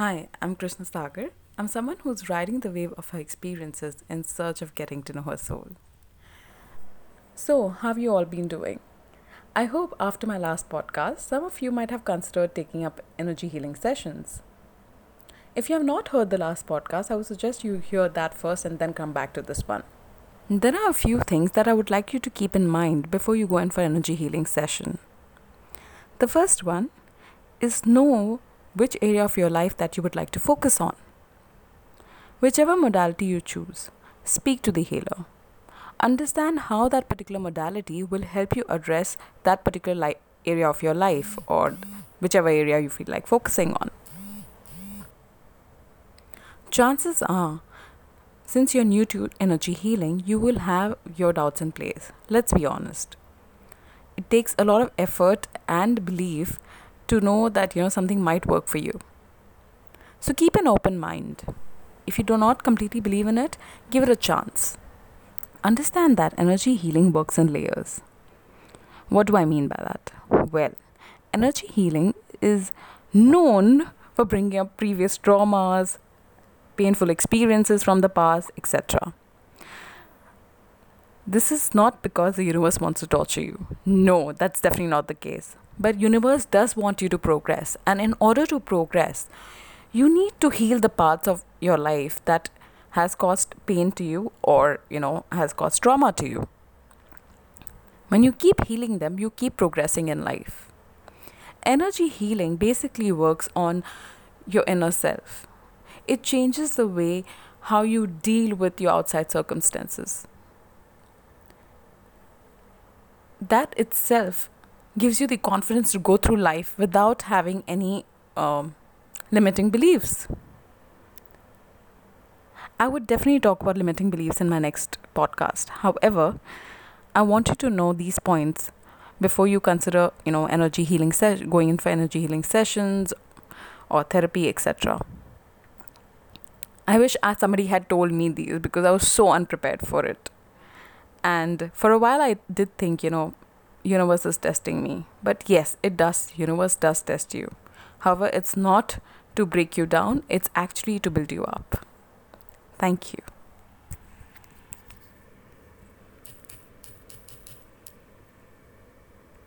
Hi, I'm Krishna Sagar. I'm someone who's riding the wave of her experiences in search of getting to know her soul. So, how have you all been doing? I hope after my last podcast, some of you might have considered taking up energy healing sessions. If you have not heard the last podcast, I would suggest you hear that first and then come back to this one. There are a few things that I would like you to keep in mind before you go in for energy healing session. The first one is know which area of your life that you would like to focus on. Whichever modality you choose, speak to the healer. Understand how that particular modality will help you address that particular li- area of your life or whichever area you feel like focusing on. Chances are, since you're new to energy healing, you will have your doubts in place. Let's be honest it takes a lot of effort and belief to know that you know something might work for you. So keep an open mind. If you do not completely believe in it give it a chance. Understand that energy healing works in layers. What do i mean by that? Well energy healing is known for bringing up previous traumas painful experiences from the past etc this is not because the universe wants to torture you. No, that's definitely not the case. But universe does want you to progress. And in order to progress, you need to heal the parts of your life that has caused pain to you or, you know, has caused trauma to you. When you keep healing them, you keep progressing in life. Energy healing basically works on your inner self. It changes the way how you deal with your outside circumstances that itself gives you the confidence to go through life without having any um, limiting beliefs. I would definitely talk about limiting beliefs in my next podcast. However, I want you to know these points before you consider, you know, energy healing ses- going in for energy healing sessions or therapy, etc. I wish somebody had told me these because I was so unprepared for it and for a while i did think you know universe is testing me. But yes it does. Universe does test you. However it's not to break you down. It's actually to build you up. Thank you